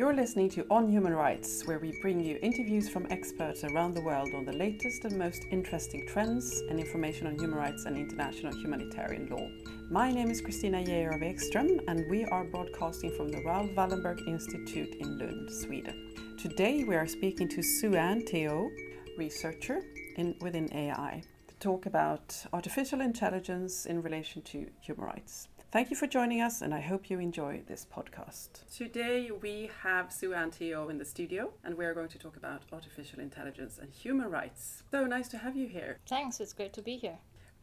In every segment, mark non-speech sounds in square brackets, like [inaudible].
You're listening to On Human Rights, where we bring you interviews from experts around the world on the latest and most interesting trends and information on human rights and international humanitarian law. My name is Christina Geijer Ekström, and we are broadcasting from the Raoul Wallenberg Institute in Lund, Sweden. Today we are speaking to Sue-Ann Teo, researcher in, within AI, to talk about artificial intelligence in relation to human rights. Thank you for joining us, and I hope you enjoy this podcast. Today we have Sue-Ann Teo in the studio, and we're going to talk about artificial intelligence and human rights. So nice to have you here. Thanks, it's great to be here.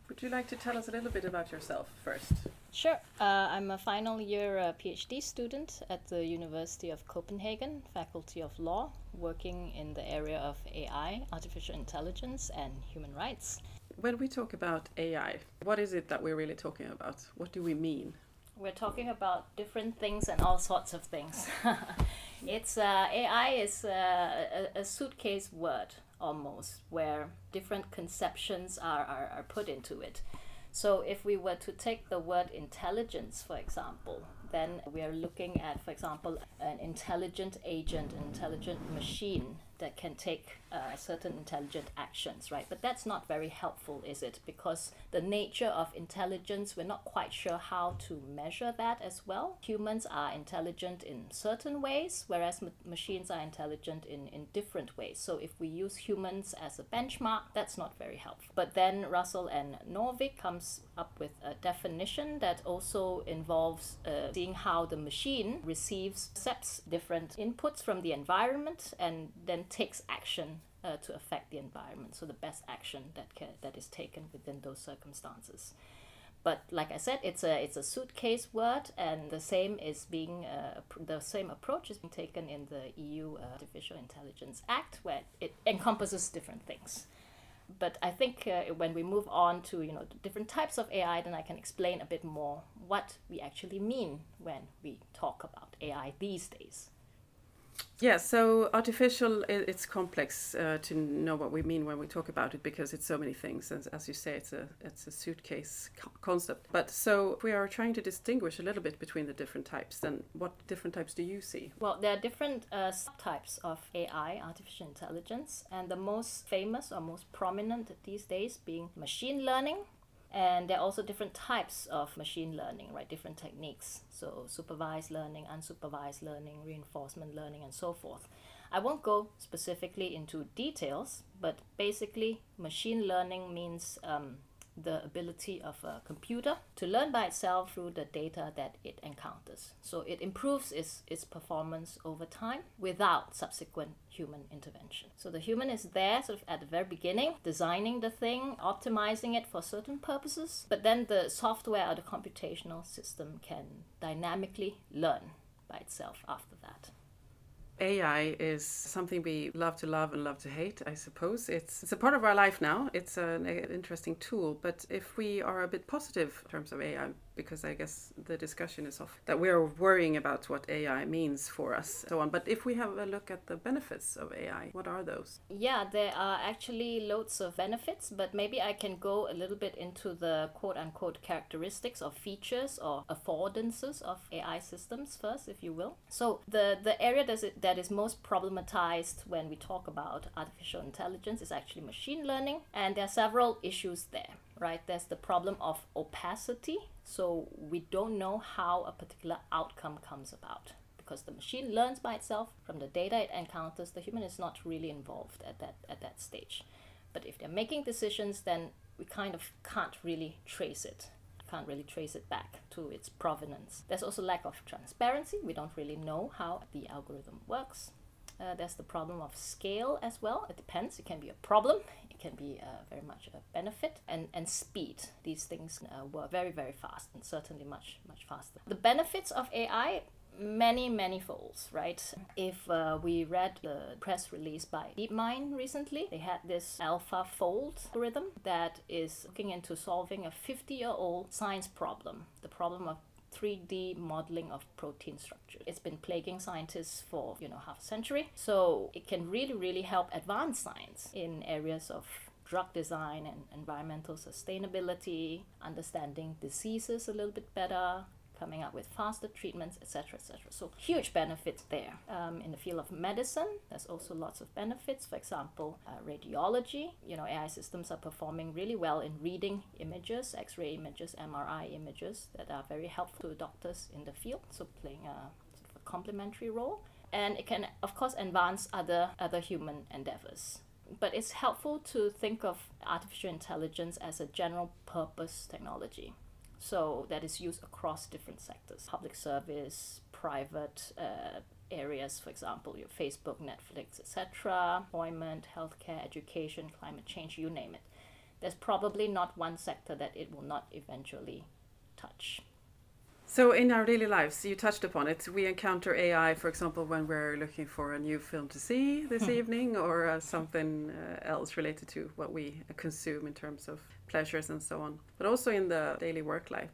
Would you like to tell us a little bit about yourself first? Sure. Uh, I'm a final year uh, PhD student at the University of Copenhagen, Faculty of Law, working in the area of AI, artificial intelligence, and human rights when we talk about AI, what is it that we're really talking about? What do we mean? We're talking about different things and all sorts of things. [laughs] it's uh, AI is uh, a, a, suitcase word almost, where different conceptions are, are, are put into it. So if we were to take the word intelligence, for example, then we are looking at, for example, an intelligent agent, an intelligent machine that can take uh, certain intelligent actions, right? But that's not very helpful, is it? Because the nature of intelligence, we're not quite sure how to measure that as well. Humans are intelligent in certain ways, whereas ma- machines are intelligent in, in different ways. So if we use humans as a benchmark, that's not very helpful. But then Russell and Norvig comes up with a definition that also involves uh, seeing how the machine receives, accepts different inputs from the environment, and then takes action uh, to affect the environment. So the best action that that is taken within those circumstances. But like I said, it's a it's a suitcase word, and the same is being uh, the same approach is being taken in the EU uh, Artificial Intelligence Act, where it encompasses different things. But I think uh, when we move on to you know different types of AI, then I can explain a bit more what we actually mean when we talk about AI these days. Yeah, so artificial, it's complex uh, to know what we mean when we talk about it because it's so many things. And as you say, it's a it's a suitcase concept. But so we are trying to distinguish a little bit between the different types. Then what different types do you see? Well, there are different uh, subtypes of AI, artificial intelligence, and the most famous or most prominent these days being machine learning, and there are also different types of machine learning, right? Different techniques. So, supervised learning, unsupervised learning, reinforcement learning, and so forth. I won't go specifically into details, but basically, machine learning means um, the ability of a computer to learn by itself through the data that it encounters. So it improves its, its performance over time without subsequent human intervention. So the human is there sort of at the very beginning, designing the thing, optimizing it for certain purposes, but then the software or the computational system can dynamically learn by itself after that. AI is something we love to love and love to hate, I suppose. It's, it's a part of our life now. It's an, an interesting tool. But if we are a bit positive in terms of AI, because I guess the discussion is off that we're worrying about what AI means for us, so on. But if we have a look at the benefits of AI, what are those? Yeah, there are actually loads of benefits, but maybe I can go a little bit into the quote unquote characteristics or features or affordances of AI systems first, if you will. So the the area that is, that is most problematized when we talk about artificial intelligence is actually machine learning, and there are several issues there right? There's the problem of opacity. So we don't know how a particular outcome comes about because the machine learns by itself from the data it encounters. The human is not really involved at that at that stage. But if they're making decisions, then we kind of can't really trace it. Can't really trace it back to its provenance. There's also lack of transparency. We don't really know how the algorithm works. Uh, there's the problem of scale as well. It depends. It can be a problem can be uh, very much a benefit and, and speed. These things uh, were very, very fast and certainly much, much faster. The benefits of AI many many folds right if uh, we read the press release by deepmind recently they had this alpha fold algorithm that is looking into solving a 50 year old science problem the problem of 3D modeling of protein structure. It's been plaguing scientists for, you know, half a century. So it can really, really help advance science in areas of drug design and environmental sustainability, understanding diseases a little bit better, coming up with faster treatments, etc., etc. So huge benefits there. Um, in the field of medicine, there's also lots of benefits. For example, uh, radiology. You know, AI systems are performing really well in reading images, X-ray images, MRI images that are very helpful to doctors in the field. So playing a, sort of a complementary role. And it can, of course, advance other other human endeavors but it's helpful to think of artificial intelligence as a general purpose technology so that is used across different sectors public service private uh, areas for example your facebook netflix etc employment healthcare education climate change you name it there's probably not one sector that it will not eventually touch so, in our daily lives, you touched upon it. We encounter AI, for example, when we're looking for a new film to see this hmm. evening or uh, something uh, else related to what we consume in terms of pleasures and so on, but also in the daily work life.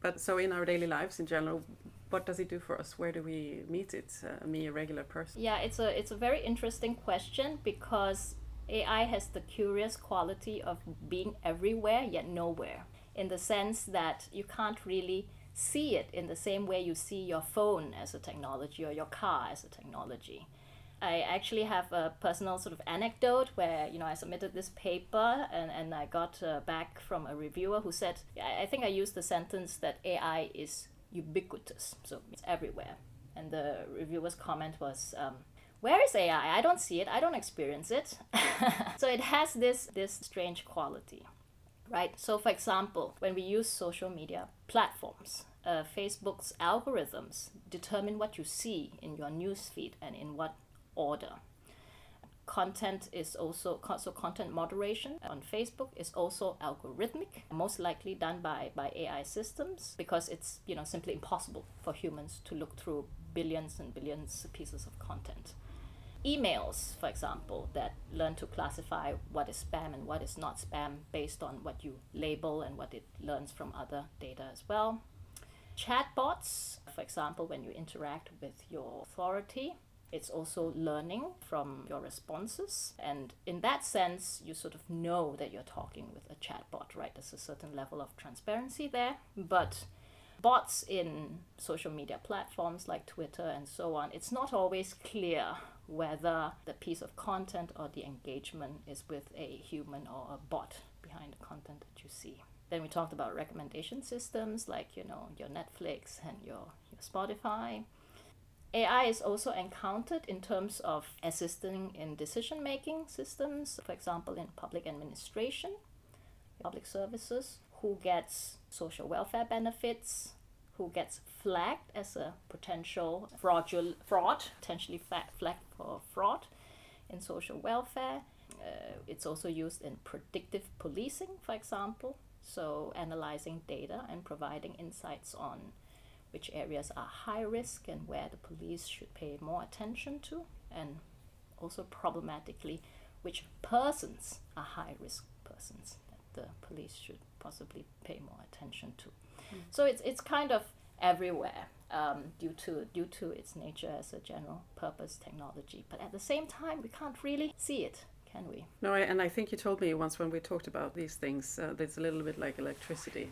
But so, in our daily lives in general, what does it do for us? Where do we meet it? Uh, me, a regular person. Yeah, it's a it's a very interesting question because AI has the curious quality of being everywhere yet nowhere, in the sense that you can't really see it in the same way you see your phone as a technology or your car as a technology. I actually have a personal sort of anecdote where you know I submitted this paper and, and I got uh, back from a reviewer who said I think I used the sentence that AI is ubiquitous so it's everywhere. And the reviewer's comment was um, where is AI I? Don't see it. I don't experience it. [laughs] So it has this this strange quality right? So, for example, when we use social media platforms, uh, Facebook's algorithms determine what you see in your newsfeed and in what order. Content is also so content moderation on Facebook is also algorithmic, most likely done by, by AI systems because it's you know simply impossible for humans to look through billions and billions of pieces of content emails, for example, that learn to classify what is spam and what is not spam based on what you label and what it learns from other data as well. Chatbots, for example, when you interact with your authority, it's also learning from your responses. And in that sense, you sort of know that you're talking with a chatbot, right? There's a certain level of transparency there. But bots in social media platforms like Twitter and so on, it's not always clear whether the piece of content or the engagement is with a human or a bot behind the content that you see. Then we talked about recommendation systems like you know your Netflix and your, your Spotify. AI is also encountered in terms of assisting in decision making systems, for example, in public administration, public services, who gets social welfare benefits, who gets flagged as a potential fraudul- fraud, potentially flagged for fraud in social welfare. Uh, it's also used in predictive policing, for example, so analyzing data and providing insights on which areas are high risk and where the police should pay more attention to, and also problematically, which persons are high risk persons that the police should possibly pay more attention to. So it's it's kind of everywhere um, due to due to its nature as a general purpose technology. But at the same time, we can't really see it, can we? No, and I think you told me once when we talked about these things, uh, it's a little bit like electricity.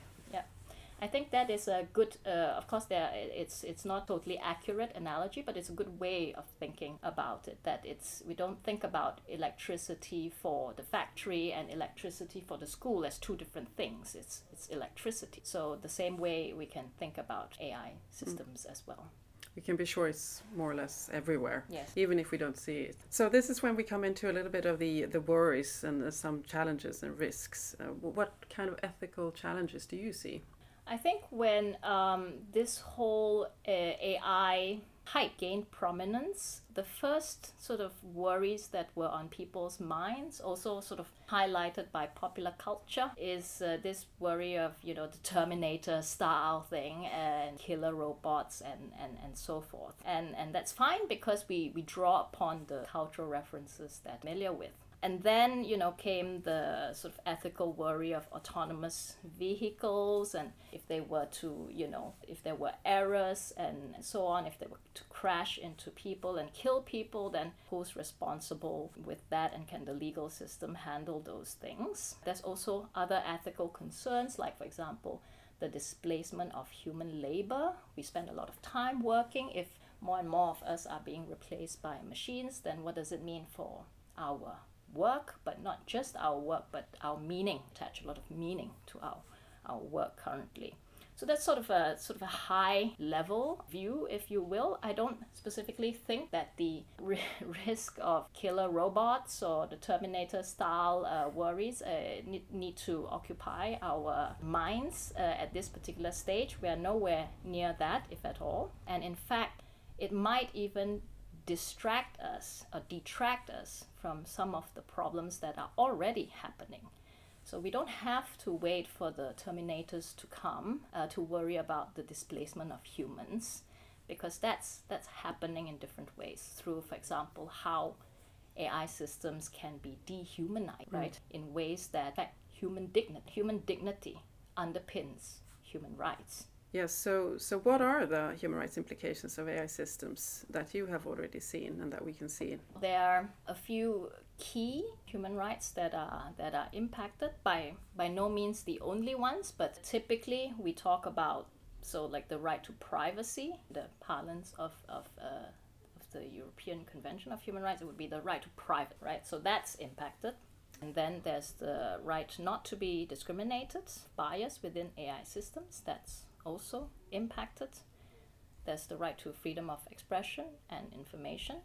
I think that is a good. Uh, of course, there it's it's not totally accurate analogy, but it's a good way of thinking about it. That it's we don't think about electricity for the factory and electricity for the school as two different things. It's it's electricity. So the same way we can think about AI systems mm. as well we can be sure it's more or less everywhere, yes. even if we don't see it. So this is when we come into a little bit of the the worries and uh, some challenges and risks. Uh, what kind of ethical challenges do you see? I think when um, this whole uh, AI hype gained prominence, the first sort of worries that were on people's minds, also sort of highlighted by popular culture, is uh, this worry of, you know, the Terminator style thing and killer robots and, and, and so forth. And, and that's fine because we, we draw upon the cultural references that we're familiar with and then you know came the sort of ethical worry of autonomous vehicles and if they were to you know if there were errors and so on if they were to crash into people and kill people then who's responsible with that and can the legal system handle those things there's also other ethical concerns like for example the displacement of human labor. We spend a lot of time working. If more and more of us are being replaced by machines, then what does it mean for our work? But not just our work, but our meaning, attach a lot of meaning to our, our work currently. So that's sort of a sort of a high level view, if you will. I don't specifically think that the [laughs] risk of killer robots or the Terminator style uh, worries uh, need, need to occupy our minds uh, at this particular stage. We are nowhere near that, if at all. And in fact, it might even distract us or detract us from some of the problems that are already happening. So we don't have to wait for the terminators to come uh, to worry about the displacement of humans, because that's that's happening in different ways through, for example, how AI systems can be dehumanized, mm. right, in ways that affect human dignity. Human dignity underpins human rights. Yes. So, so what are the human rights implications of AI systems that you have already seen and that we can see? There are a few key human rights that are that are impacted by by no means the only ones, but typically we talk about so like the right to privacy, the parlance of of uh, of the European Convention of Human Rights, it would be the right to private, right? So that's impacted. And then there's the right not to be discriminated, bias within AI systems. That's also impacted. There's the right to freedom of expression and information.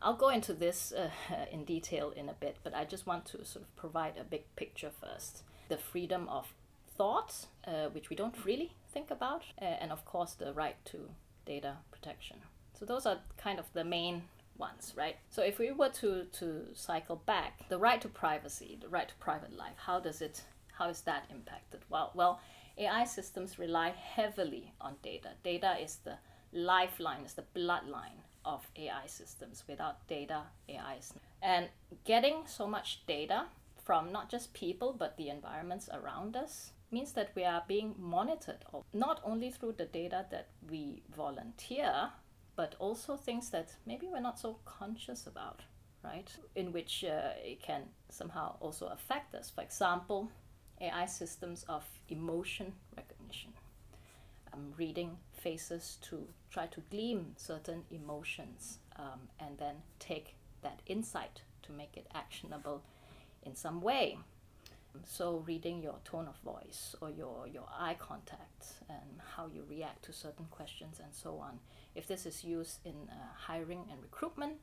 I'll go into this uh, [laughs] in detail in a bit, but I just want to sort of provide a big picture first. The freedom of thought, uh, which we don't really think about, uh, and of course the right to data protection. So those are kind of the main ones, right? So if we were to, to cycle back, the right to privacy, the right to private life, how does it how is that impacted? Well well AI systems rely heavily on data. Data is the lifeline, is the bloodline of AI systems. Without data, AI is. And getting so much data from not just people but the environments around us means that we are being monitored not only through the data that we volunteer but also things that maybe we're not so conscious about right in which uh, it can somehow also affect us for example AI systems of emotion recognition. Um, reading faces to try to glean certain emotions um, and then take that insight to make it actionable in some way. So, reading your tone of voice or your, your eye contact and how you react to certain questions and so on. If this is used in uh, hiring and recruitment,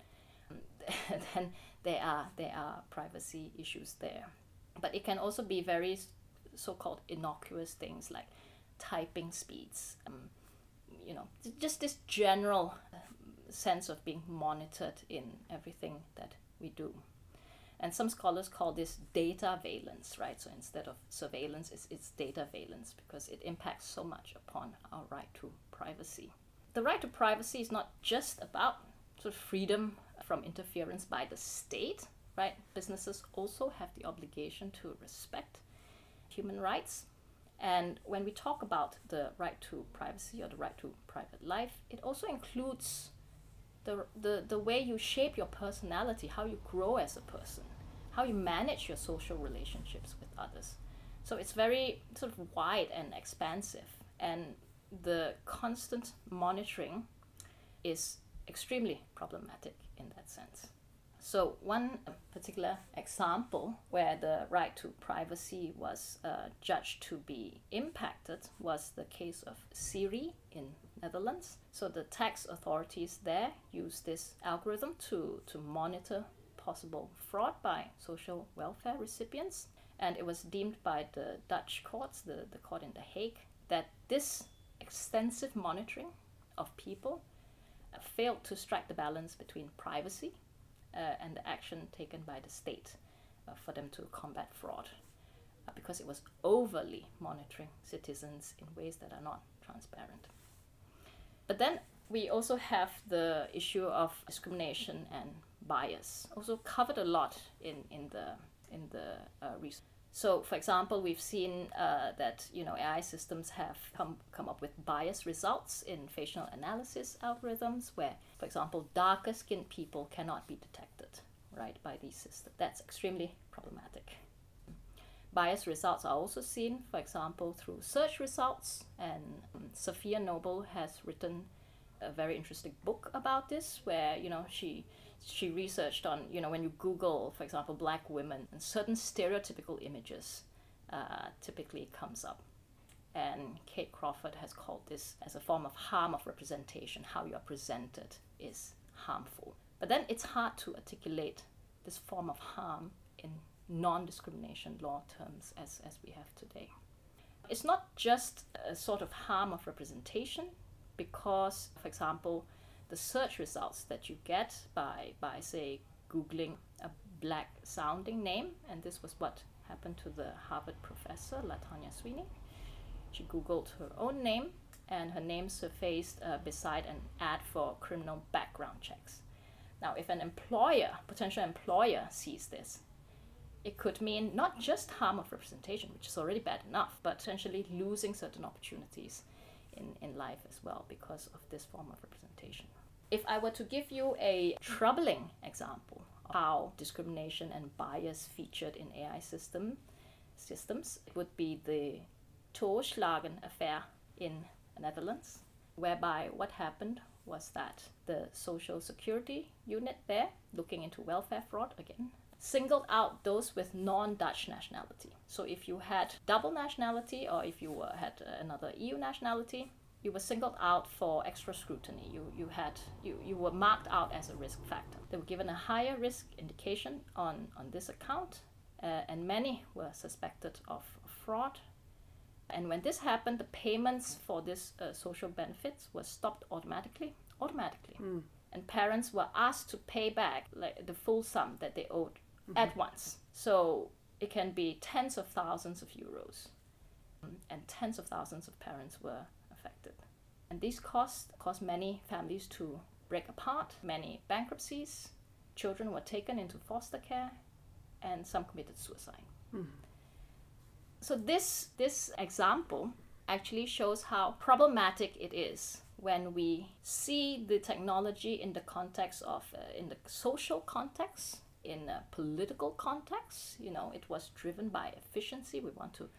[laughs] then there are, there are privacy issues there. But it can also be very so-called innocuous things like typing speeds. Um, you know, just this general uh, sense of being monitored in everything that we do. And some scholars call this dataveillance, right? So instead of surveillance, it's, it's dataveillance because it impacts so much upon our right to privacy. The right to privacy is not just about sort of freedom from interference by the state, right? Businesses also have the obligation to respect human rights. And when we talk about the right to privacy or the right to private life, it also includes the, the, the way you shape your personality, how you grow as a person, how you manage your social relationships with others. So it's very sort of wide and expansive. And the constant monitoring is extremely problematic in that sense. So, one particular example where the right to privacy was uh, judged to be impacted was the case of SyRI in Netherlands. So, the tax authorities there used this algorithm to, to monitor possible fraud by social welfare recipients. And it was deemed by the Dutch courts, the, the court in The Hague, that this extensive monitoring of people uh, failed to strike the balance between privacy uh, and the action taken by the state uh, for them to combat fraud uh, because it was overly monitoring citizens in ways that are not transparent. But then we also have the issue of discrimination and bias, also covered a lot in, in the in the uh, research. So, for example, we've seen uh, that you know AI systems have come come up with biased results in facial analysis algorithms, where, for example, darker skinned people cannot be detected, right, by these systems. That's extremely problematic. Biased results are also seen, for example, through search results. And um, Safiya Noble has written a very interesting book about this, where you know she she researched on you know when you Google, for example, black women, and certain stereotypical images uh, typically comes up. And Kate Crawford has called this as a form of harm of representation. How you are presented is harmful. But then it's hard to articulate this form of harm in non discrimination law terms as, as we have today. It's not just a sort of harm of representation, because, for example, the search results that you get by, by say, Googling a black sounding name, and this was what happened to the Harvard professor, Latanya Sweeney. She Googled her own name, and her name surfaced uh, beside an ad for criminal background checks. Now, if an employer, potential employer, sees this, it could mean not just harm of representation, which is already bad enough, but potentially losing certain opportunities in, in life as well because of this form of representation. If I were to give you a troubling example of how discrimination and bias featured in AI system systems, it would be the Toeslagen affair in the Netherlands, whereby what happened was that the social security unit there, looking into welfare fraud again, singled out those with non-Dutch nationality. So if you had double nationality or if you were, had another EU nationality, you were singled out for extra scrutiny. You, you had you, you were marked out as a risk factor. They were given a higher risk indication on, on this account, uh, and many were suspected of fraud. And when this happened, the payments for this uh, social benefits were stopped automatically. Automatically. Mm. And parents were asked to pay back like the full sum that they owed mm-hmm. at once. So it can be tens of thousands of euros. And tens of thousands of parents were affected. And these costs caused many families to break apart, many bankruptcies, children were taken into foster care, and some committed suicide. Mm. So this this example actually shows how problematic it is when we see the technology in the context of uh, in the social context in a political context you know it was driven by efficiency. We want to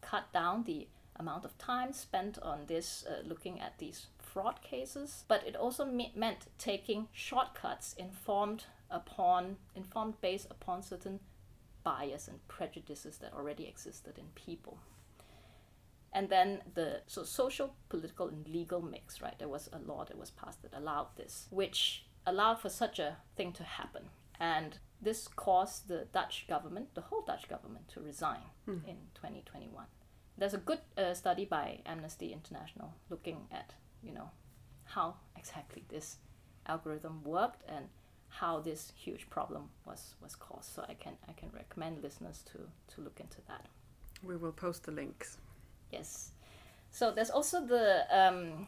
cut down the amount of time spent on this uh, looking at these fraud cases. But it also me- meant taking shortcuts informed upon informed based upon certain bias and prejudices that already existed in people. And then the so social political and legal mix right? There was a law that was passed that allowed this which allowed for such a thing to happen and this caused the Dutch government, the whole Dutch government, to resign mm. in 2021. There's a good uh, study by Amnesty International looking at, you know, how exactly this algorithm worked and how this huge problem was, was caused. So I can I can recommend listeners to to look into that. We will post the links. Yes. So there's also the um,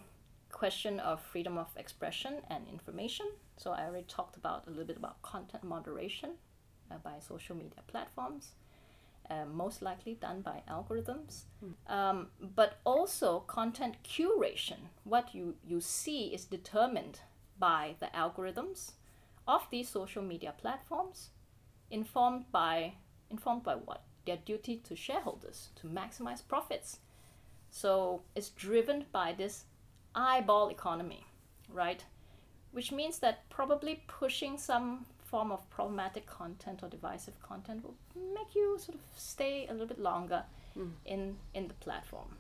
question of freedom of expression and information. So I already talked about a little bit about content moderation uh, by social media platforms, uh, most likely done by algorithms, mm. um, but also content curation. What you, you see is determined by the algorithms of these social media platforms, informed by informed by what? Their duty to shareholders to maximize profits. So it's driven by this eyeball economy, right? Which means that probably pushing some form of problematic content or divisive content will make you sort of stay a little bit longer mm. in in the platform.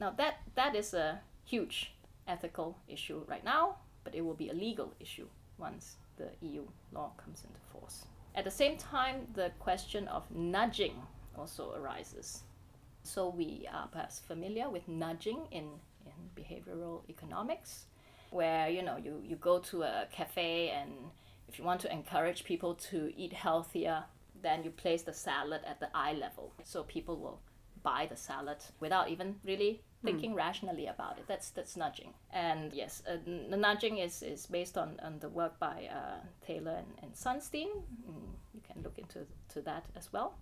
Now that that is a huge ethical issue right now, but it will be a legal issue once the EU law comes into force. At the same time, the question of nudging also arises. So we are perhaps familiar with nudging in in behavioral economics, where you know you, you go to a cafe and if you want to encourage people to eat healthier, then you place the salad at the eye level, so people will buy the salad without even really hmm. thinking mm. rationally about it. That's that's nudging. And yes, uh, the nudging is, is based on, on the work by uh, Thaler and, and Sunstein. Mm, you can look into to that as well.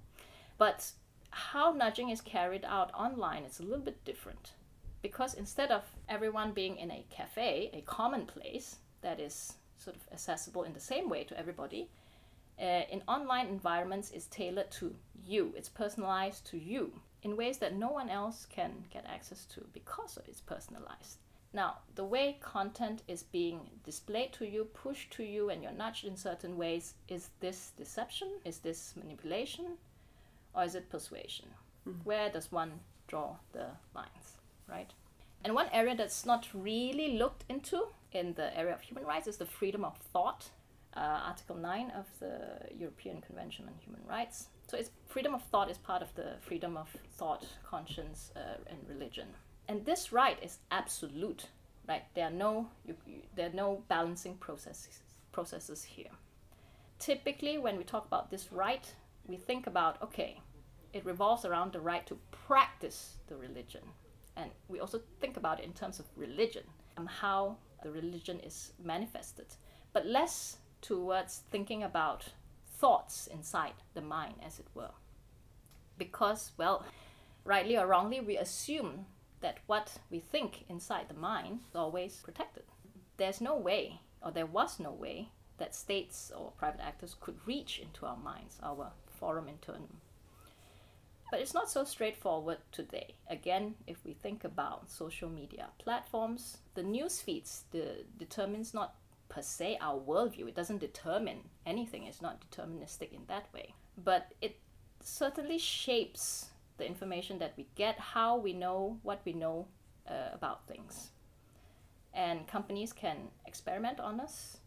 But how nudging is carried out online is a little bit different because instead of everyone being in a cafe, a common place that is sort of accessible in the same way to everybody, uh, in online environments is tailored to you, it's personalized to you in ways that no one else can get access to because of it's personalized. Now, the way content is being displayed to you, pushed to you, and you're nudged in certain ways is this deception? Is this manipulation? Or is it persuasion? Mm-hmm. Where does one draw the lines, right? And one area that's not really looked into in the area of human rights is the freedom of thought, uh, Article 9 of the European Convention on Human Rights. So, it's freedom of thought is part of the freedom of thought, conscience, uh, and religion. And this right is absolute, right? There are no you, you, there are no balancing processes processes here. Typically, when we talk about this right, we think about okay, it revolves around the right to practice the religion, and we also think about it in terms of religion and how the religion is manifested, but less towards thinking about thoughts inside the mind, as it were. Because, well, rightly or wrongly, we assume that what we think inside the mind is always protected. There's no way, or there was no way, that states or private actors could reach into our minds, our forum internum. But it's not so straightforward today. Again, if we think about social media platforms, the news feeds the, determines not per se our worldview. It doesn't determine anything. It's not deterministic in that way. But it certainly shapes the information that we get, how we know what we know uh, about things. And companies can experiment on us,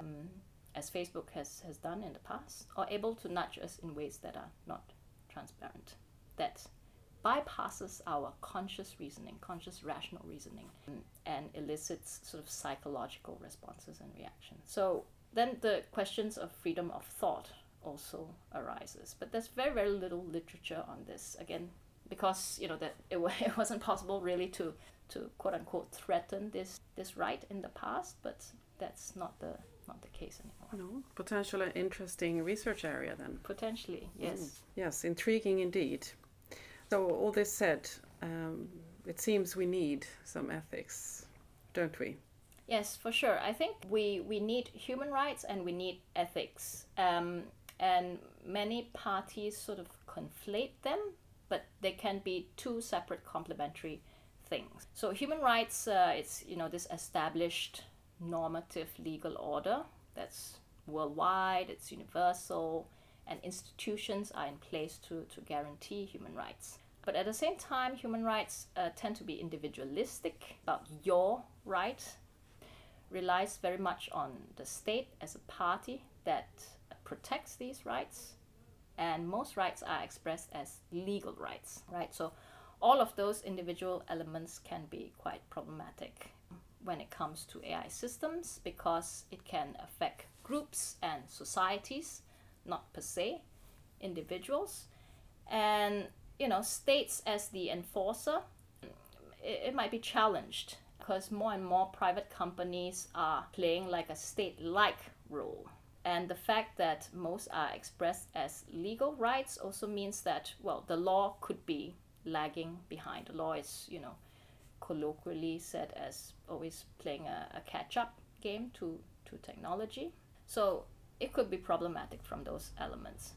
um, as Facebook has, has done in the past, or able to nudge us in ways that are not transparent, that bypasses our conscious reasoning, conscious rational reasoning, um, and elicits sort of psychological responses and reactions. So then the questions of freedom of thought also arises. But there's very, very little literature on this. Again, because you know that it, [laughs] it wasn't possible really to to quote unquote threaten this this right in the past, but that's not the not the case anymore. No, potentially interesting research area then. Potentially, yes. Mm. Yes, intriguing indeed. So all this said, um, it seems we need some ethics, don't we? Yes, for sure. I think we we need human rights and we need ethics. Um, and many parties sort of conflate them, but they can be two separate complementary things. So human rights, uh, it's you know this established normative legal order that's worldwide, it's universal, and institutions are in place to, to guarantee human rights. But at the same time, human rights uh, tend to be individualistic about your right, relies very much on the state as a party that protects these rights, and most rights are expressed as legal rights, right? So all of those individual elements can be quite problematic when it comes to AI systems because it can affect groups and societies, not per se individuals. And you know, states as the enforcer, it, it might be challenged because more and more private companies are playing like a state-like role and the fact that most are expressed as legal rights also means that, well, the law could be lagging behind. The law is, you know, colloquially said as always playing a, a catch up game to, to technology. So it could be problematic from those elements.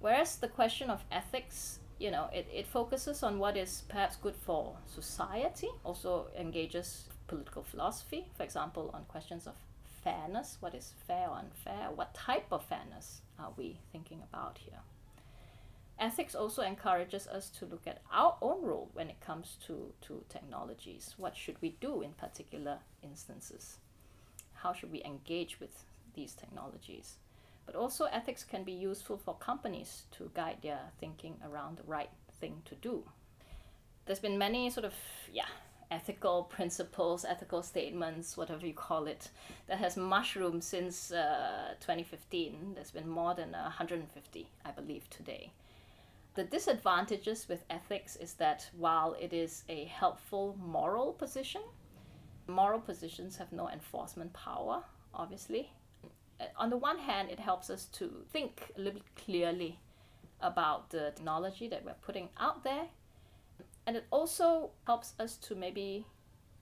Whereas the question of ethics, you know, it, it focuses on what is perhaps good for society, also engages political philosophy, for example, on questions of fairness, what is fair or unfair, what type of fairness are we thinking about here. Ethics also encourages us to look at our own role when it comes to, to technologies. What should we do in particular instances? How should we engage with these technologies? But also, ethics can be useful for companies to guide their thinking around the right thing to do. There's been many sort of, yeah, ethical principles, ethical statements, whatever you call it, that has mushroomed since uh, 2015. There's been more than 150, I believe, today. The disadvantages with ethics is that while it is a helpful moral position, moral positions have no enforcement power, obviously. Uh, on the one hand, it helps us to think a little bit clearly about the technology that we're putting out there and it also helps us to maybe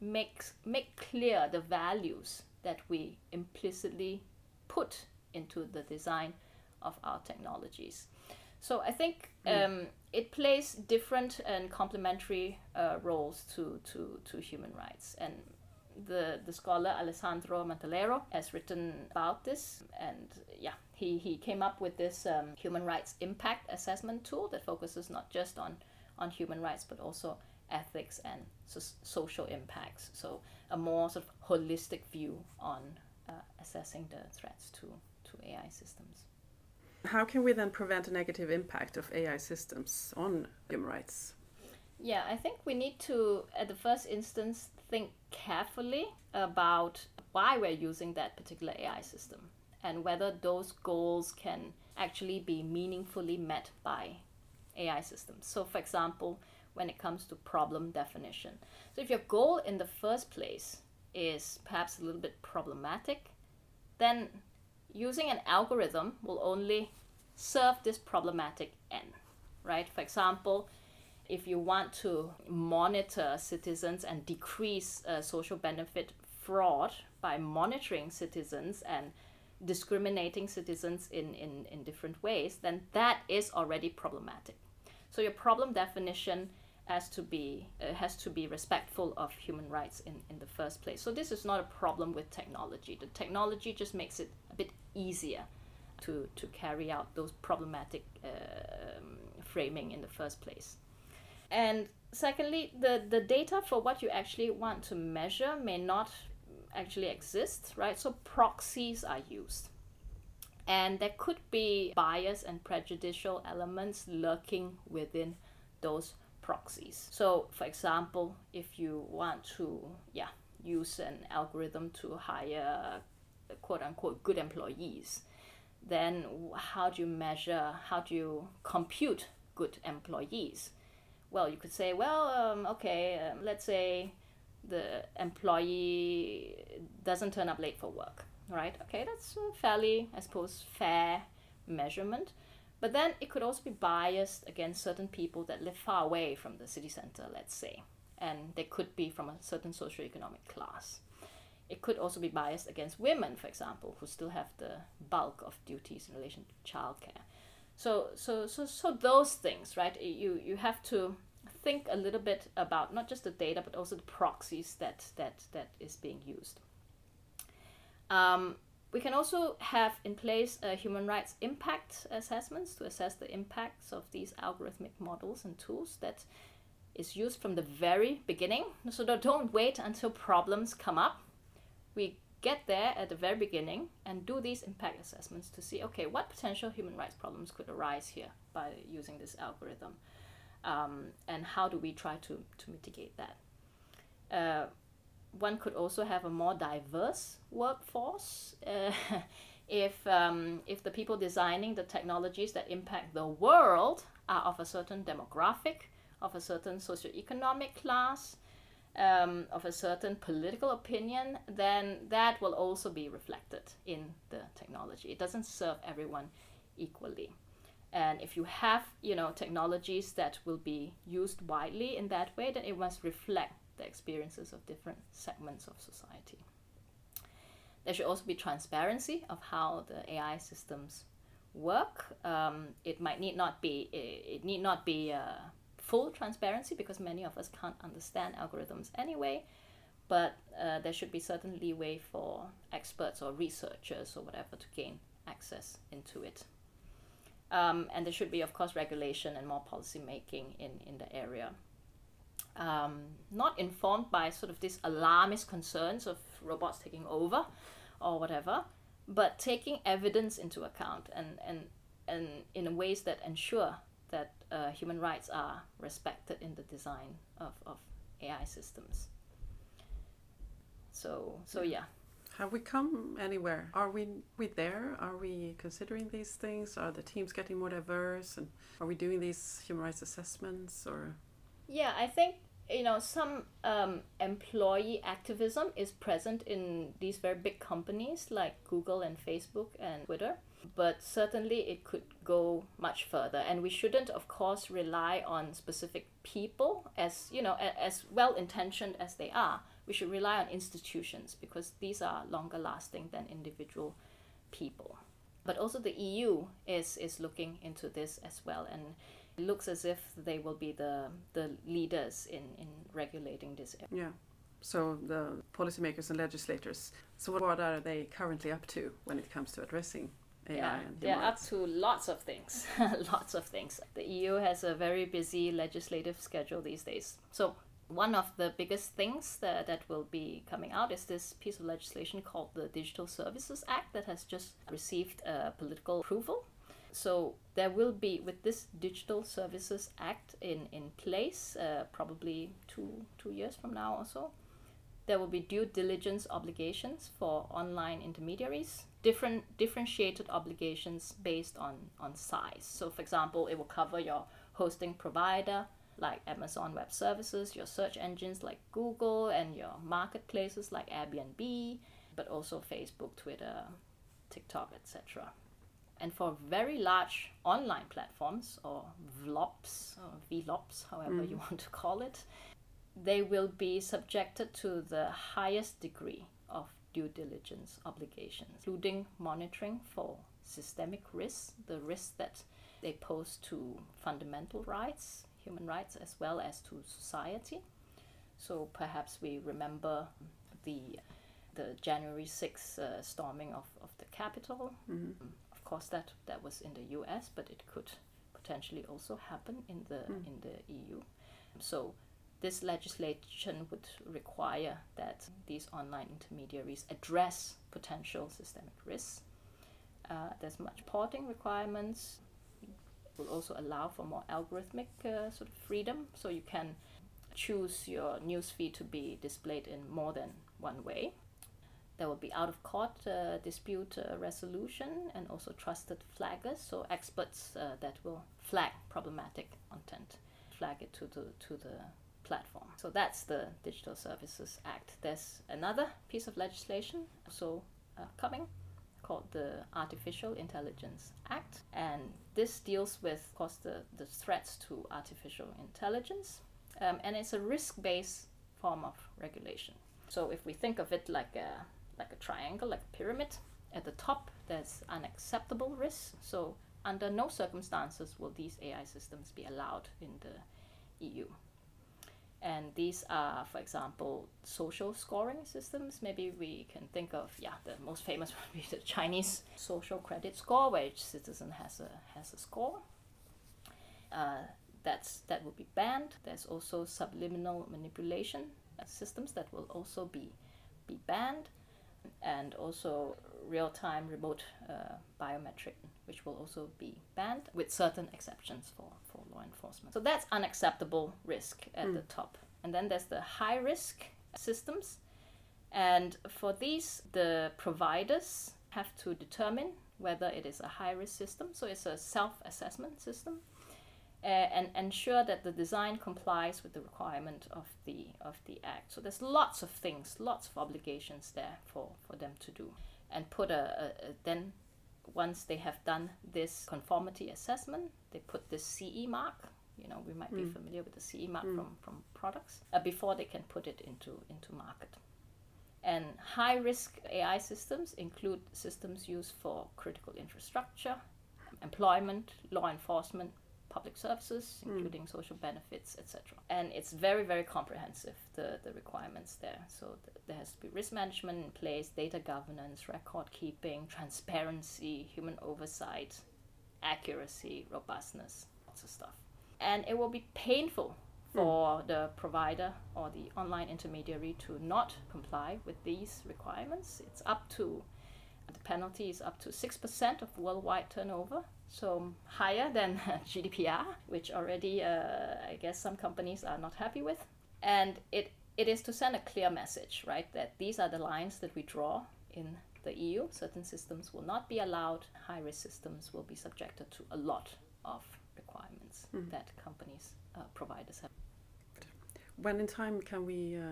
make make clear the values that we implicitly put into the design of our technologies. So I think um, it plays different and complementary uh, roles to, to, to human rights. And the, the scholar Alessandro Mantelero has written about this. And yeah, he, he came up with this um, human rights impact assessment tool that focuses not just on, on human rights, but also ethics and so- social impacts. So a more sort of holistic view on uh, assessing the threats to, to AI systems. How can we then prevent a negative impact of AI systems on human rights? Yeah, I think we need to, at the first instance, think carefully about why we're using that particular AI system and whether those goals can actually be meaningfully met by AI systems. So, for example, when it comes to problem definition. So, if your goal in the first place is perhaps a little bit problematic, then using an algorithm will only serve this problematic end, right? For example, if you want to monitor citizens and decrease uh, social benefit fraud by monitoring citizens and discriminating citizens in, in, in different ways, then that is already problematic. So your problem definition has to be uh, has to be respectful of human rights in, in the first place. So this is not a problem with technology. The technology just makes it a bit easier to, to carry out those problematic uh, framing in the first place. And secondly, the, the data for what you actually want to measure may not actually exist, right? So proxies are used. And there could be bias and prejudicial elements lurking within those proxies. So, for example, if you want to, yeah, use an algorithm to hire quote unquote good employees, then how do you measure, how do you compute good employees? Well, you could say, well, um, okay, um, let's say the employee doesn't turn up late for work, right? Okay, that's fairly, I suppose, fair measurement. But then it could also be biased against certain people that live far away from the city center, let's say, and they could be from a certain socioeconomic class. It could also be biased against women, for example, who still have the bulk of duties in relation to childcare. So, so, so, so those things, right? You you have to think a little bit about not just the data, but also the proxies that that that is being used. Um, we can also have in place human rights impact assessments to assess the impacts of these algorithmic models and tools that is used from the very beginning. So don't wait until problems come up. We get there at the very beginning and do these impact assessments to see okay, what potential human rights problems could arise here by using this algorithm? Um, and how do we try to, to mitigate that? Uh, one could also have a more diverse workforce. Uh, [laughs] if, um, if the people designing the technologies that impact the world are of a certain demographic, of a certain socioeconomic class, um, of a certain political opinion, then that will also be reflected in the technology. It doesn't serve everyone equally. And if you have, you know, technologies that will be used widely in that way, then it must reflect the experiences of different segments of society. There should also be transparency of how the AI systems work. Um, it might need not be it, need not be uh, full transparency because many of us can't understand algorithms anyway. But uh, there should be certain leeway for experts or researchers or whatever to gain access into it. Um, and there should be, of course, regulation and more policy making in, in the area. Um, not informed by sort of these alarmist concerns of robots taking over or whatever, but taking evidence into account and, and, and in ways that ensure that uh, human rights are respected in the design of, of AI systems. So, so yeah. Have we come anywhere? Are we we there? Are we considering these things? Are the teams getting more diverse? And are we doing these human rights assessments? Or yeah, I think you know some um, employee activism is present in these very big companies like Google and Facebook and Twitter. But certainly it could go much further, and we shouldn't, of course, rely on specific people as you know as well intentioned as they are we should rely on institutions because these are longer lasting than individual people. But also the EU is, is looking into this as well, and it looks as if they will be the, the leaders in, in regulating this area. Yeah. So the policymakers and legislators. So what are they currently up to when it comes to addressing AI yeah, they're up to lots of things, [laughs] lots of things. The EU has a very busy legislative schedule these days. So one of the biggest things that, that will be coming out is this piece of legislation called the Digital Services Act that has just received uh, political approval. So there will be with this Digital Services Act in in place, uh, probably two two years from now or so. There will be due diligence obligations for online intermediaries, different differentiated obligations based on on size. So, for example, it will cover your hosting provider like Amazon Web Services, your search engines like Google, and your marketplaces like Airbnb, but also Facebook, Twitter, TikTok, etc. And for very large online platforms or VLOPs or VLOPs, however you want to call it, they will be subjected to the highest degree of due diligence obligations, including monitoring for systemic risks, the risks that they pose to fundamental rights, human rights, as well as to society. So perhaps we remember the the January 6th uh, storming of, of the Capitol. Mhm. Of course, that that was in the U.S., but it could potentially also happen in the in the EU. So this legislation would require that these online intermediaries address potential systemic risks. Uh, there's much porting requirements. It will also allow for more algorithmic uh, sort of freedom, so you can choose your newsfeed to be displayed in more than one way. There will be out of court uh, dispute uh, resolution and also trusted flaggers, so experts uh, that will flag problematic content, flag it to the, to the platform. So that's the Digital Services Act. There's another piece of legislation also uh, coming called the Artificial Intelligence Act, and this deals with, of course, the, the threats to artificial intelligence, um, and it's a risk-based form of regulation. So if we think of it like a like a triangle, like a pyramid, at the top there's unacceptable risks. So under no circumstances will these AI systems be allowed in the EU. And these are, for example, social scoring systems. Maybe we can think of, yeah, the most famous one [laughs] would be the Chinese social credit score, where each citizen has a has a score. Uh, that's that will be banned. There's also subliminal manipulation systems that will also be be banned, and also real-time remote uh, biometric, which will also be banned with certain exceptions for, for law enforcement. So that's unacceptable risk at the top. And then there's the high-risk systems, and for these, the providers have to determine whether it is a high-risk system. So it's a self-assessment system uh, and ensure that the design complies with the requirement of the of the act. So there's lots of things, lots of obligations there for, for them to do, and put a, a, a then once they have done this conformity assessment, they put this CE mark. You know, we might be familiar with the CE mark from from products uh, before they can put it into into market. And high risk AI systems include systems used for critical infrastructure, employment, law enforcement, public services, hmm. including social benefits, etc. And it's very, very comprehensive, the, the requirements there. So th- there has to be risk management in place, data governance, record keeping, transparency, human oversight, accuracy, robustness, lots of stuff. And it will be painful hmm. for the provider or the online intermediary to not comply with these requirements. It's up to the penalty is up to 6% of worldwide turnover, so higher than [laughs] GDPR, which already, uh, I guess, some companies are not happy with. And it, it is to send a clear message, right, that these are the lines that we draw in the EU. Certain systems will not be allowed, high risk systems will be subjected to a lot of requirements that companies, uh, providers have. When in time can we uh,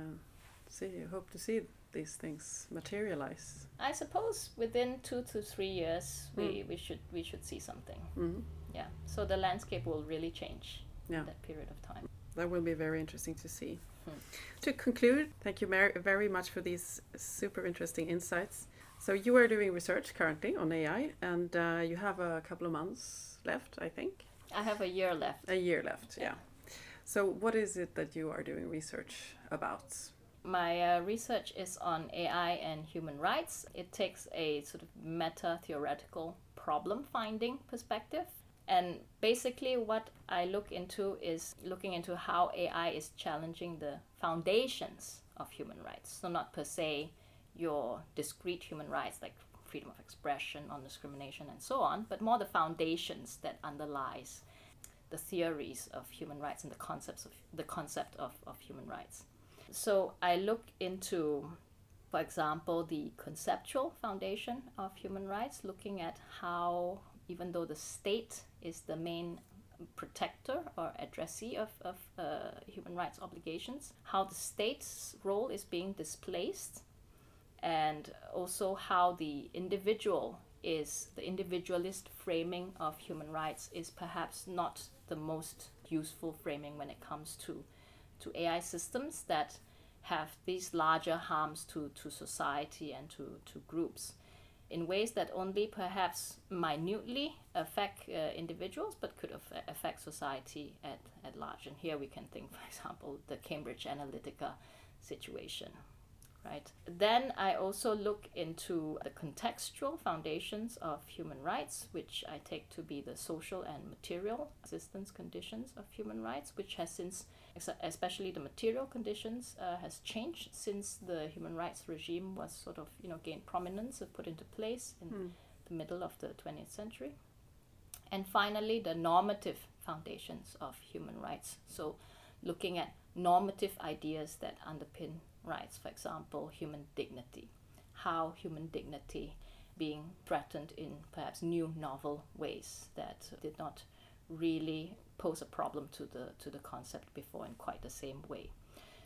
see, hope to see these things materialize? I suppose within two to three years, we, we should we should see something. Mhm. Yeah. So the landscape will really change Yeah. in that period of time. That will be very interesting to see. Hmm. To conclude, thank you Mary, very much for these super interesting insights. So you are doing research currently on AI, and uh, you have a couple of months left, I think. I have a year left. A year left, yeah. So what is it that you are doing research about? My uh, research is on AI and human rights. It takes a sort of meta theoretical problem finding perspective. And basically, what I look into is looking into how AI is challenging the foundations of human rights. So, not per se your discrete human rights like freedom of expression, non discrimination, and so on, but more the foundations that underlies the theories of human rights and the concepts of the concept of, of human rights. So I look into, for example, the conceptual foundation of human rights, looking at how, even though the state is the main protector or addressee of, of uh, human rights obligations, how the state's role is being displaced, and also how the individual is the individualist framing of human rights is perhaps not the most useful framing when it comes to to AI systems that have these larger harms to, to society and to, to groups in ways that only perhaps minutely affect uh, individuals but could af- affect society at, at large. And here we can think, for [laughs] example, the Cambridge Analytica situation right? Then I also look into the contextual foundations of human rights, which I take to be the social and material existence conditions of human rights, which has since, especially the material conditions, uh, has changed since the human rights regime was sort of, you know, gained prominence or put into place in mm. the middle of the 20th century. And finally, the normative foundations of human rights. So, looking at normative ideas that underpin rights, for example, human dignity, how human dignity being threatened in perhaps new novel ways that did not really pose a problem to the to the concept before in quite the same way.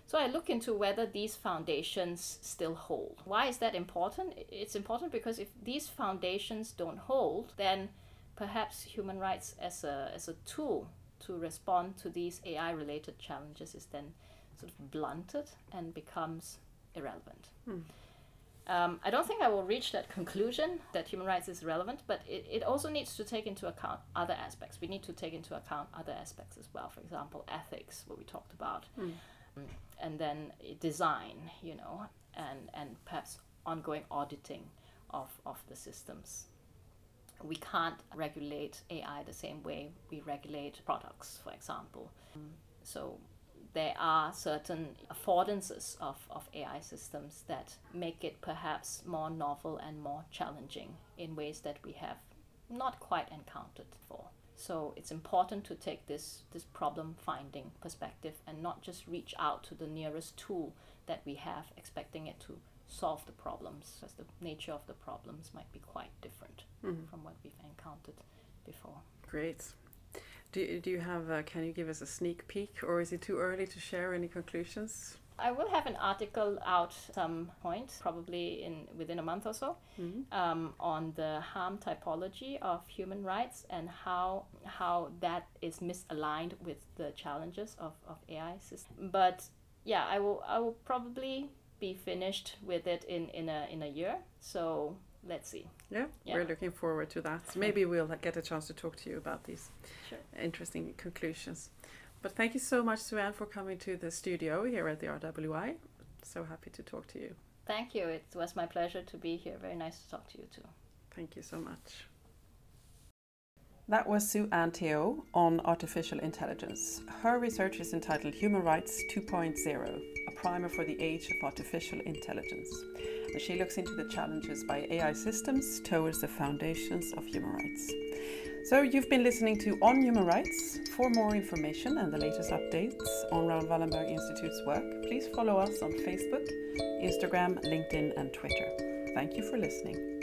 So I look into whether these foundations still hold. Why is that important? It's important because if these foundations don't hold, then perhaps human rights as a as a tool to respond to these AI related challenges is then sort of blunted and becomes irrelevant. Hmm. Um, I don't think I will reach that conclusion that human rights is relevant, but it, it also needs to take into account other aspects. We need to take into account other aspects as well. For example, ethics, what we talked about, hmm. and then design, you know, and, and perhaps ongoing auditing of, of the systems. We can't regulate AI the same way we regulate products, for example. So there are certain affordances of, of AI systems that make it perhaps more novel and more challenging in ways that we have not quite encountered before. So it's important to take this, this problem finding perspective and not just reach out to the nearest tool that we have, expecting it to solve the problems, because the nature of the problems might be quite different mm-hmm. from what we've encountered before. Great. Do, do you have, uh, can you give us a sneak peek or is it too early to share any conclusions? I will have an article out some point, probably in within a month or so, mm-hmm. um, on the harm typology of human rights and how how that is misaligned with the challenges of, of AI systems. But yeah, I will I will probably be finished with it in, in a in a year. So let's see. Yeah, yeah, we're looking forward to that. Maybe we'll get a chance to talk to you about these sure. interesting conclusions. But thank you so much, Sue-Ann, for coming to the studio here at the RWI. So happy to talk to you. Thank you. It was my pleasure to be here. Very nice to talk to you too. Thank you so much. That was Sue-Ann Teo on artificial intelligence. Her research is entitled Human Rights 2.0 A Primer for the Age of Artificial Intelligence she looks into the challenges by AI systems towards the foundations of human rights. So, you've been listening to On Human Rights. For more information and the latest updates on Raoul Wallenberg Institute's work, please follow us on Facebook, Instagram, LinkedIn, and Twitter. Thank you for listening.